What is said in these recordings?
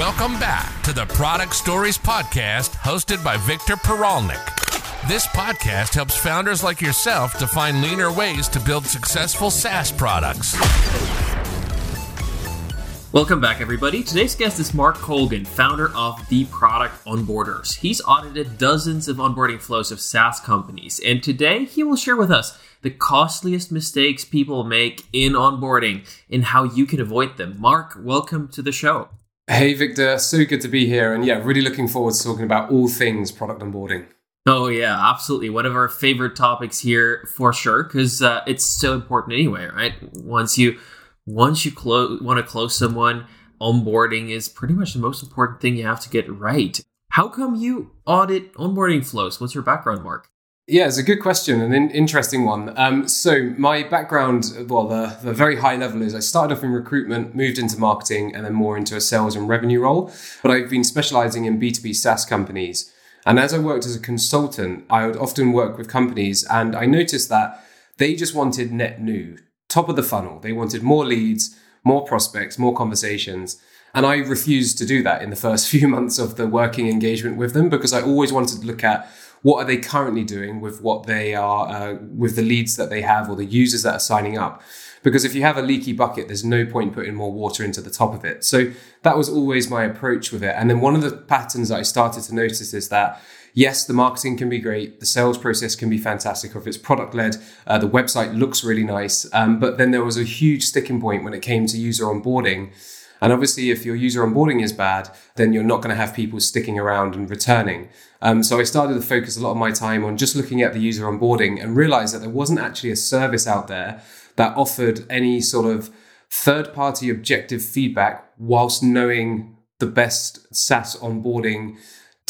Welcome back to the Product Stories Podcast, hosted by Victor Purolnik. This podcast helps founders like yourself to find leaner ways to build successful SaaS products. Welcome back, everybody. Today's guest is Mark Colgan, founder of The Product Onboarders. He's audited dozens of onboarding flows of SaaS companies, and today he will share with us the costliest mistakes people make in onboarding and how you can avoid them. Mark, welcome to the show. Hey, Victor. So good to be here. And yeah, really looking forward to talking about all things product onboarding. Oh, yeah, absolutely. One of our favorite topics here for sure, because uh, it's so important anyway, right? Once you once you clo- want to close someone, onboarding is pretty much the most important thing you have to get right. How come you audit onboarding flows? What's your background, Mark? Yeah, it's a good question, an in- interesting one. Um, so, my background, well, the, the very high level is I started off in recruitment, moved into marketing, and then more into a sales and revenue role. But I've been specializing in B2B SaaS companies. And as I worked as a consultant, I would often work with companies, and I noticed that they just wanted net new, top of the funnel. They wanted more leads, more prospects, more conversations. And I refused to do that in the first few months of the working engagement with them because I always wanted to look at what are they currently doing with what they are, uh, with the leads that they have or the users that are signing up. Because if you have a leaky bucket, there's no point putting more water into the top of it. So that was always my approach with it. And then one of the patterns that I started to notice is that yes, the marketing can be great, the sales process can be fantastic, or if it's product led, uh, the website looks really nice. Um, but then there was a huge sticking point when it came to user onboarding. And obviously, if your user onboarding is bad, then you're not going to have people sticking around and returning. Um, so I started to focus a lot of my time on just looking at the user onboarding and realized that there wasn't actually a service out there that offered any sort of third party objective feedback whilst knowing the best SaaS onboarding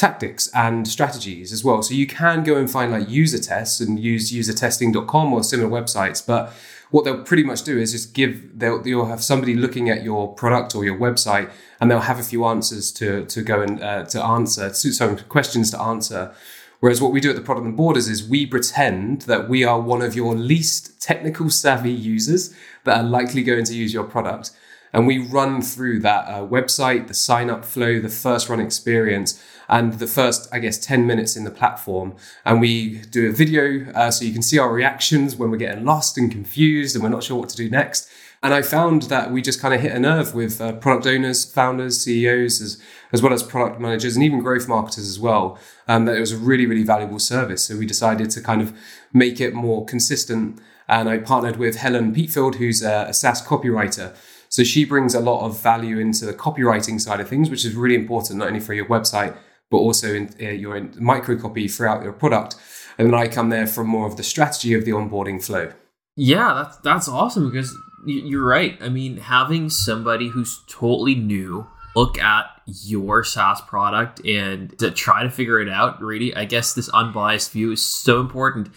tactics and strategies as well. So you can go and find like user tests and use usertesting.com or similar websites, but what they'll pretty much do is just give they'll you'll have somebody looking at your product or your website and they'll have a few answers to to go and uh, to answer some questions to answer whereas what we do at the Product Onboarders is we pretend that we are one of your least technical savvy users that are likely going to use your product and we run through that uh, website, the sign up flow, the first run experience, and the first, I guess, 10 minutes in the platform. And we do a video uh, so you can see our reactions when we're getting lost and confused and we're not sure what to do next. And I found that we just kind of hit a nerve with uh, product owners, founders, CEOs, as, as well as product managers and even growth marketers as well. Um, that it was a really, really valuable service. So we decided to kind of make it more consistent. And I partnered with Helen Peatfield, who's a, a SaaS copywriter. So she brings a lot of value into the copywriting side of things, which is really important, not only for your website, but also in uh, your micro copy throughout your product. And then I come there from more of the strategy of the onboarding flow. Yeah, that's that's awesome because you're right. I mean, having somebody who's totally new look at your SaaS product and to try to figure it out, really, I guess this unbiased view is so important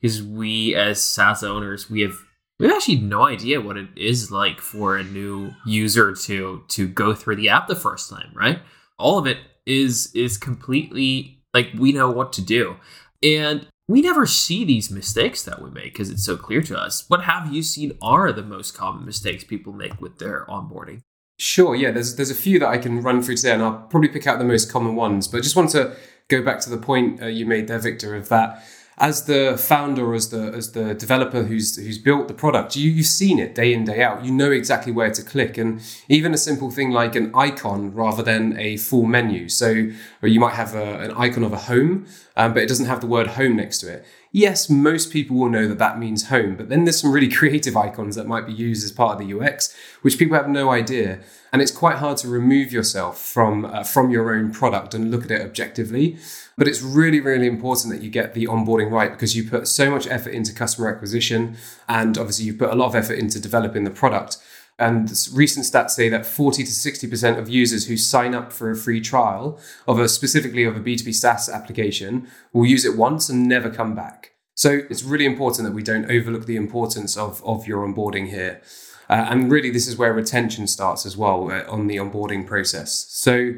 because we as SaaS owners, we have we have actually no idea what it is like for a new user to to go through the app the first time, right? All of it is is completely like we know what to do. And we never see these mistakes that we make because it's so clear to us. What have you seen are the most common mistakes people make with their onboarding? Sure, yeah, there's there's a few that I can run through today, and I'll probably pick out the most common ones. But I just want to go back to the point uh, you made there, Victor, of that as the founder, as the as the developer who's who's built the product, you, you've seen it day in day out. You know exactly where to click, and even a simple thing like an icon rather than a full menu. So, you might have a, an icon of a home, um, but it doesn't have the word home next to it yes, most people will know that that means home, but then there's some really creative icons that might be used as part of the UX, which people have no idea. And it's quite hard to remove yourself from, uh, from your own product and look at it objectively. But it's really, really important that you get the onboarding right because you put so much effort into customer acquisition and obviously you put a lot of effort into developing the product. And recent stats say that 40 to 60% of users who sign up for a free trial of a specifically of a B2B SaaS application will use it once and never come back. So it's really important that we don't overlook the importance of, of your onboarding here. Uh, and really, this is where retention starts as well uh, on the onboarding process. So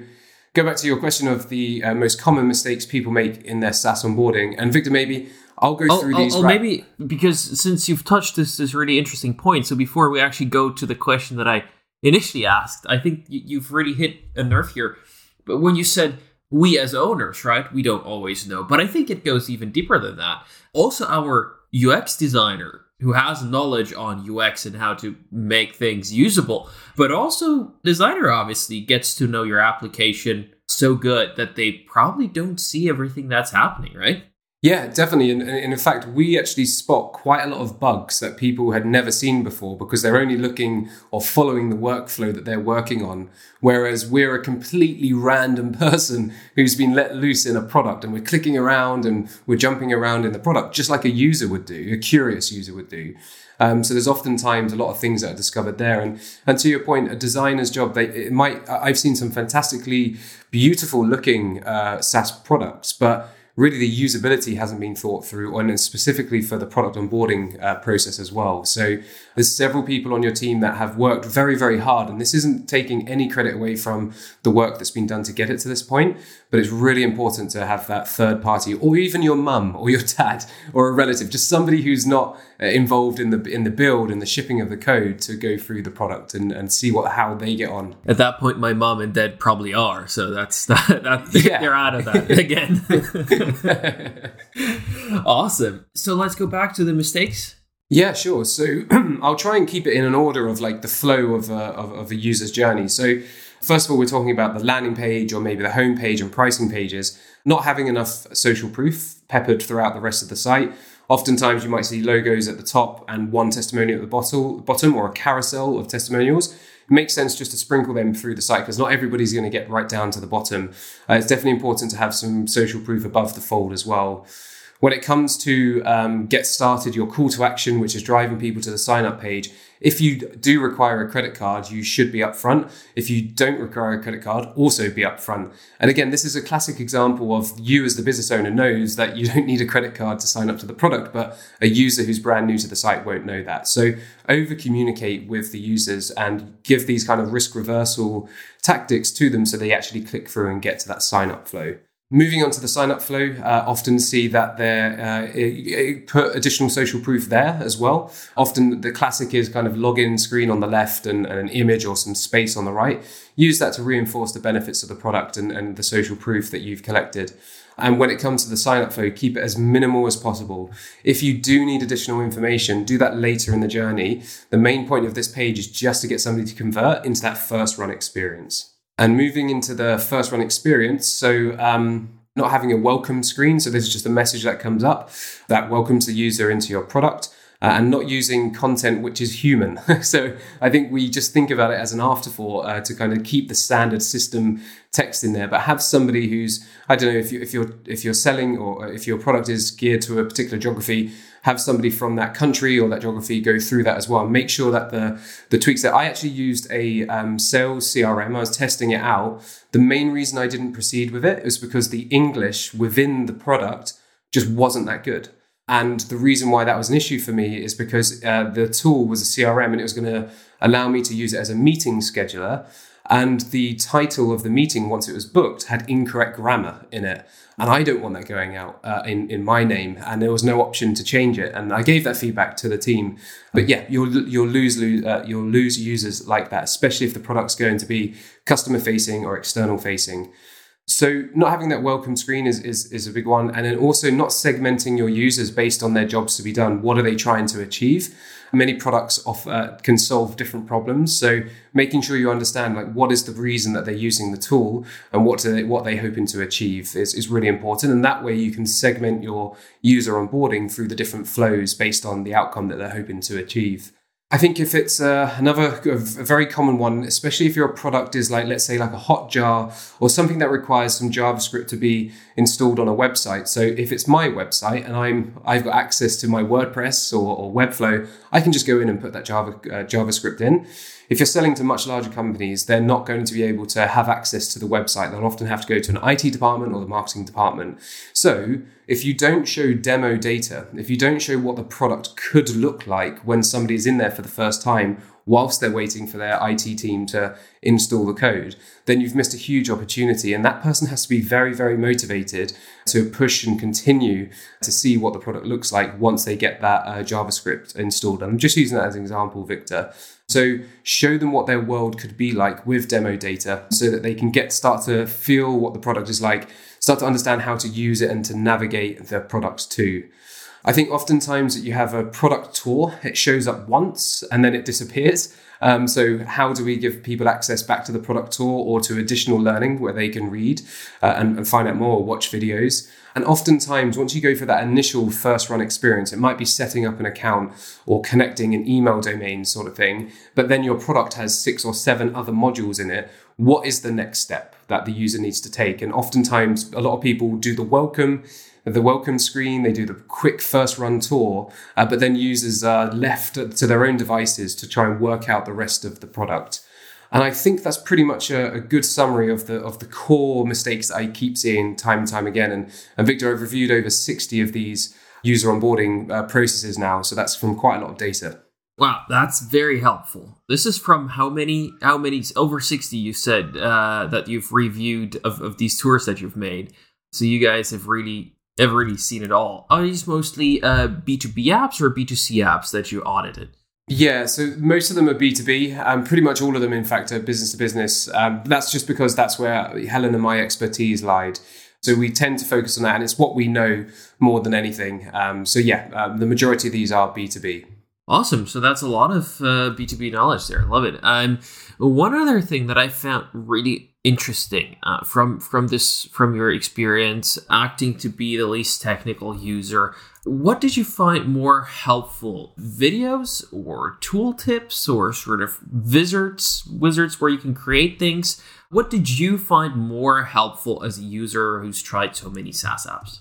go back to your question of the uh, most common mistakes people make in their SaaS onboarding. And Victor, maybe I'll go oh, through oh, these. Oh, right. maybe because since you've touched this this really interesting point, so before we actually go to the question that I initially asked. I think you've really hit a nerve here. But when you said we as owners, right, we don't always know. But I think it goes even deeper than that. Also, our UX designer who has knowledge on UX and how to make things usable, but also designer obviously gets to know your application so good that they probably don't see everything that's happening, right? Yeah, definitely. And, and, in fact, we actually spot quite a lot of bugs that people had never seen before because they're only looking or following the workflow that they're working on. Whereas we're a completely random person who's been let loose in a product and we're clicking around and we're jumping around in the product just like a user would do, a curious user would do. Um, so there's oftentimes a lot of things that are discovered there. And and to your point, a designer's job, they it might I've seen some fantastically beautiful looking uh, SaaS products, but really the usability hasn't been thought through, and specifically for the product onboarding uh, process as well. So there's several people on your team that have worked very, very hard, and this isn't taking any credit away from the work that's been done to get it to this point, but it's really important to have that third party, or even your mum or your dad or a relative, just somebody who's not uh, involved in the in the build and the shipping of the code to go through the product and, and see what how they get on. At that point, my mom and dad probably are, so that's that, that yeah. they're out of that again. awesome. So let's go back to the mistakes. Yeah, sure. So I'll try and keep it in an order of like the flow of a, of, of a user's journey. So first of all, we're talking about the landing page or maybe the home page and pricing pages, not having enough social proof peppered throughout the rest of the site. Oftentimes, you might see logos at the top and one testimonial at the bottom or a carousel of testimonials it makes sense just to sprinkle them through the site because not everybody's going to get right down to the bottom. Uh, it's definitely important to have some social proof above the fold as well. When it comes to um, get started, your call to action, which is driving people to the sign up page, if you do require a credit card, you should be upfront. If you don't require a credit card, also be upfront. And again, this is a classic example of you as the business owner knows that you don't need a credit card to sign up to the product, but a user who's brand new to the site won't know that. So over communicate with the users and give these kind of risk reversal tactics to them so they actually click through and get to that sign up flow. Moving on to the sign up flow, uh, often see that they uh, put additional social proof there as well. Often the classic is kind of login screen on the left and, and, an image or some space on the right. Use that to reinforce the benefits of the product and, and the social proof that you've collected. And when it comes to the sign up flow, keep it as minimal as possible. If you do need additional information, do that later in the journey. The main point of this page is just to get somebody to convert into that first run experience. And moving into the first run experience, so um, not having a welcome screen. So this is just a message that comes up that welcomes the user into your product. Uh, and not using content which is human. so I think we just think about it as an afterthought uh, to kind of keep the standard system text in there, but have somebody who's I don't know if you if you're if you're selling or if your product is geared to a particular geography, have somebody from that country or that geography go through that as well. Make sure that the the tweaks that I actually used a um, sales CRM. I was testing it out. The main reason I didn't proceed with it is because the English within the product just wasn't that good. And the reason why that was an issue for me is because uh, the tool was a CRM and it was going to allow me to use it as a meeting scheduler. And the title of the meeting, once it was booked, had incorrect grammar in it and I don't want that going out uh, in in my name. And there was no option to change it, and I gave that feedback to the team. But yeah, you'll you'll lose lose uh, you'll lose users like that, especially if the product's going to be customer facing or external facing. So not having that welcome screen is, is, is a big one. And then also not segmenting your users based on their jobs to be done. What are they trying to achieve? Many products offer, can solve different problems. So making sure you understand like what is the reason that they're using the tool and what they, what they're hoping to achieve is, is really important. And that way you can segment your user onboarding through the different flows based on the outcome that they're hoping to achieve. I think if it's uh, another a very common one, especially if your product is like, let's say, like a Hotjar or something that requires some JavaScript to be installed on a website. So if it's my website and I'm I've got access to my WordPress or, or Webflow, I can just go in and put that Java uh, JavaScript in. If you're selling to much larger companies, they're not going to be able to have access to the website. They'll often have to go to an IT department or the marketing department. So if you don't show demo data, if you don't show what the product could look like when somebody is in there for the first time, whilst they're waiting for their IT team to install the code, then you've missed a huge opportunity. And that person has to be very, very motivated to push and continue to see what the product looks like once they get that uh, JavaScript installed. I'm just using that as an example, Victor. So show them what their world could be like with demo data so that they can get start to feel what the product is like, start to understand how to use it and to navigate the products too. I think oftentimes that you have a product tour, it shows up once and then it disappears. Um, so, how do we give people access back to the product tour or to additional learning where they can read uh, and, and find out more, watch videos? And oftentimes, once you go for that initial first run experience, it might be setting up an account or connecting an email domain sort of thing. But then your product has six or seven other modules in it. What is the next step that the user needs to take? And oftentimes, a lot of people do the welcome the welcome screen, they do the quick first run tour, uh, but then users are left to their own devices to try and work out the rest of the product. And I think that's pretty much a, a, good summary of the of the core mistakes I keep seeing time and time again. And, and Victor, I've reviewed over 60 of these user onboarding uh, processes now, so that's from quite a lot of data. Wow, that's very helpful. This is from how many? How many? Over 60, you said uh, that you've reviewed of, of these tours that you've made. So you guys have really have really seen it all. Are these mostly uh, B2B apps or B2C apps that you audited? Yeah, so most of them are B2B. Um, pretty much all of them, in fact, are business to business. Um, that's just because that's where Helen and my expertise lied. So we tend to focus on that, and it's what we know more than anything. Um, so yeah, um, the majority of these are B2B. Awesome. So that's a lot of uh, B2B knowledge there. Love it. Um, one other thing that I found really interesting uh, from from this from your experience acting to be the least technical user. What did you find more helpful videos or tool tips or sort of wizards wizards where you can create things? What did you find more helpful as a user who's tried so many saas apps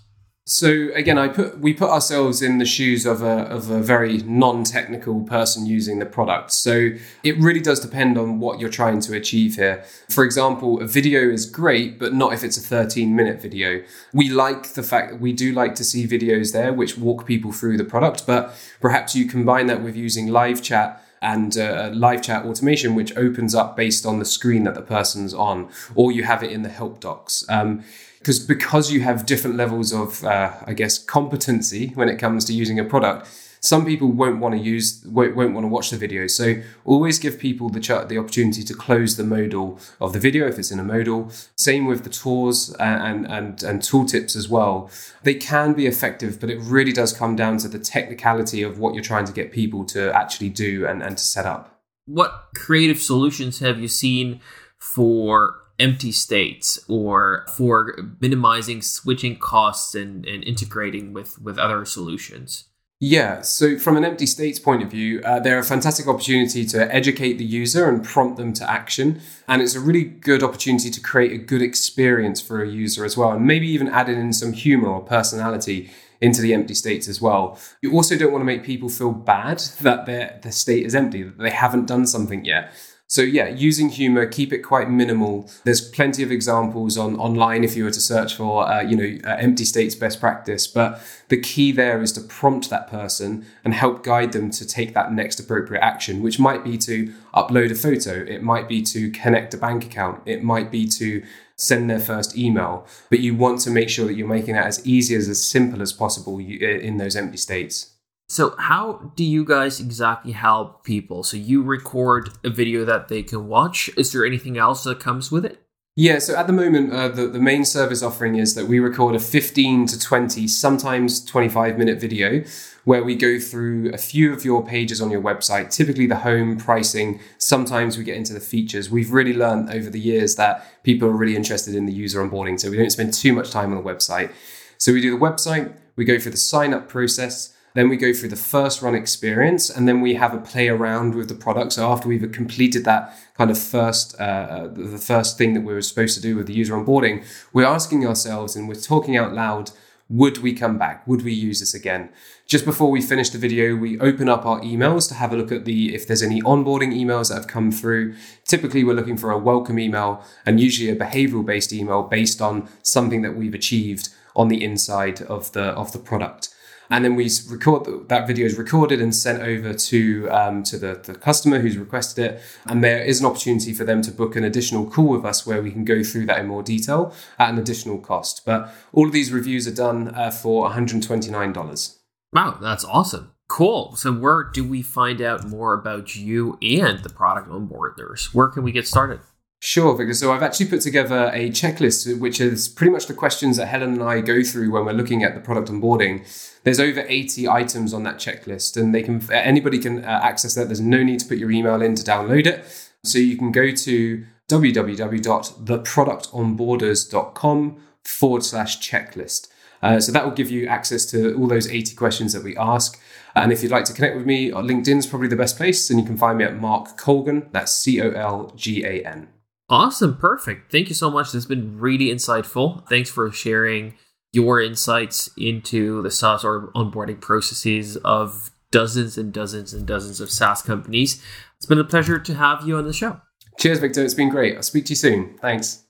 so again, I put we put ourselves in the shoes of a of a very non-technical person using the product. So it really does depend on what you're trying to achieve here. For example, a video is great, but not if it's a 13 minute video. We like the fact that we do like to see videos there which walk people through the product, but perhaps you combine that with using live chat and uh, live chat automation, which opens up based on the screen that the person's on, or you have it in the help docs. Um, because because you have different levels of uh, I guess competency when it comes to using a product. Some people won't want to use won't, won't want to watch the video. So always give people the ch- the opportunity to close the modal of the video if it's in a modal. Same with the tours and and and tooltips as well. They can be effective, but it really does come down to the technicality of what you're trying to get people to actually do and, and to set up. What creative solutions have you seen for empty states or for minimizing switching costs and, and integrating with, with other solutions? Yeah, so from an empty states point of view, uh, they're a fantastic opportunity to educate the user and prompt them to action. And it's a really good opportunity to create a good experience for a user as well. And maybe even add in some humor or personality into the empty states as well. You also don't want to make people feel bad that their, their state is empty, that they haven't done something yet. So yeah, using humor, keep it quite minimal. There's plenty of examples on online if you were to search for, uh, you know, uh, empty states best practice. But the key there is to prompt that person and help guide them to take that next appropriate action, which might be to upload a photo, it might be to connect a bank account, it might be to send their first email. But you want to make sure that you're making that as easy as as simple as possible in those empty states. So, how do you guys exactly help people? So, you record a video that they can watch. Is there anything else that comes with it? Yeah, so at the moment, uh, the, the main service offering is that we record a 15 to 20, sometimes 25 minute video where we go through a few of your pages on your website, typically the home, pricing. Sometimes we get into the features. We've really learned over the years that people are really interested in the user onboarding, so we don't spend too much time on the website. So we do the website, we go through the sign up process then we go through the first run experience, and then we have a play around with the product. So after we've completed that kind of first, uh, the first thing that we were supposed to do with the user onboarding, we're asking ourselves and we're talking out loud would we come back? Would we use this again? Just before we finish the video, we open up our emails to have a look at the if there's any onboarding emails that have come through. Typically, we're looking for a welcome email and usually a behavioral based email based on something that we've achieved on the inside of the of the product. And then we record that video is recorded and sent over to um, to the, the customer who's requested it. And there is an opportunity for them to book an additional call with us where we can go through that in more detail at an additional cost. But all of these reviews are done uh, for $129 wow that's awesome. Cool. So where do we find out more about you and the product onboarders where can we get started Sure, Victor. So I've actually put together a checklist, which is pretty much the questions that Helen and I go through when we're looking at the product onboarding. There's over 80 items on that checklist, and they can anybody can uh, access that. There's no need to put your email in to download it. So you can go to www.theproductonboarders.com forward slash checklist. Uh, so that will give you access to all those 80 questions that we ask. And if you'd like to connect with me, LinkedIn is probably the best place, and you can find me at Mark Colgan. That's C O L G A N. Awesome. Perfect. Thank you so much. This has been really insightful. Thanks for sharing your insights into the SaaS or onboarding processes of dozens and dozens and dozens of SaaS companies. It's been a pleasure to have you on the show. Cheers, Victor. It's been great. I'll speak to you soon. Thanks.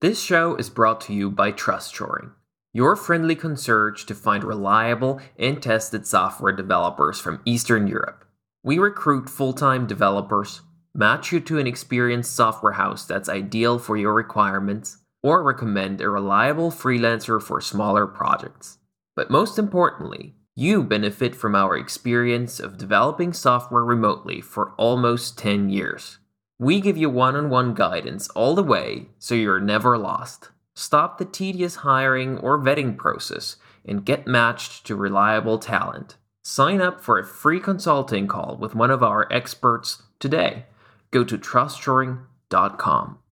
This show is brought to you by Trustshoring, your friendly concierge to find reliable and tested software developers from Eastern Europe. We recruit full time developers match you to an experienced software house that's ideal for your requirements, or recommend a reliable freelancer for smaller projects. But most importantly, you benefit from our experience of developing software remotely for almost 10 years. We give you one on one guidance all the way so you're never lost. Stop the tedious hiring or vetting process and get matched to reliable talent. Sign up for a free consulting call with one of our experts today go to trustshoring.com.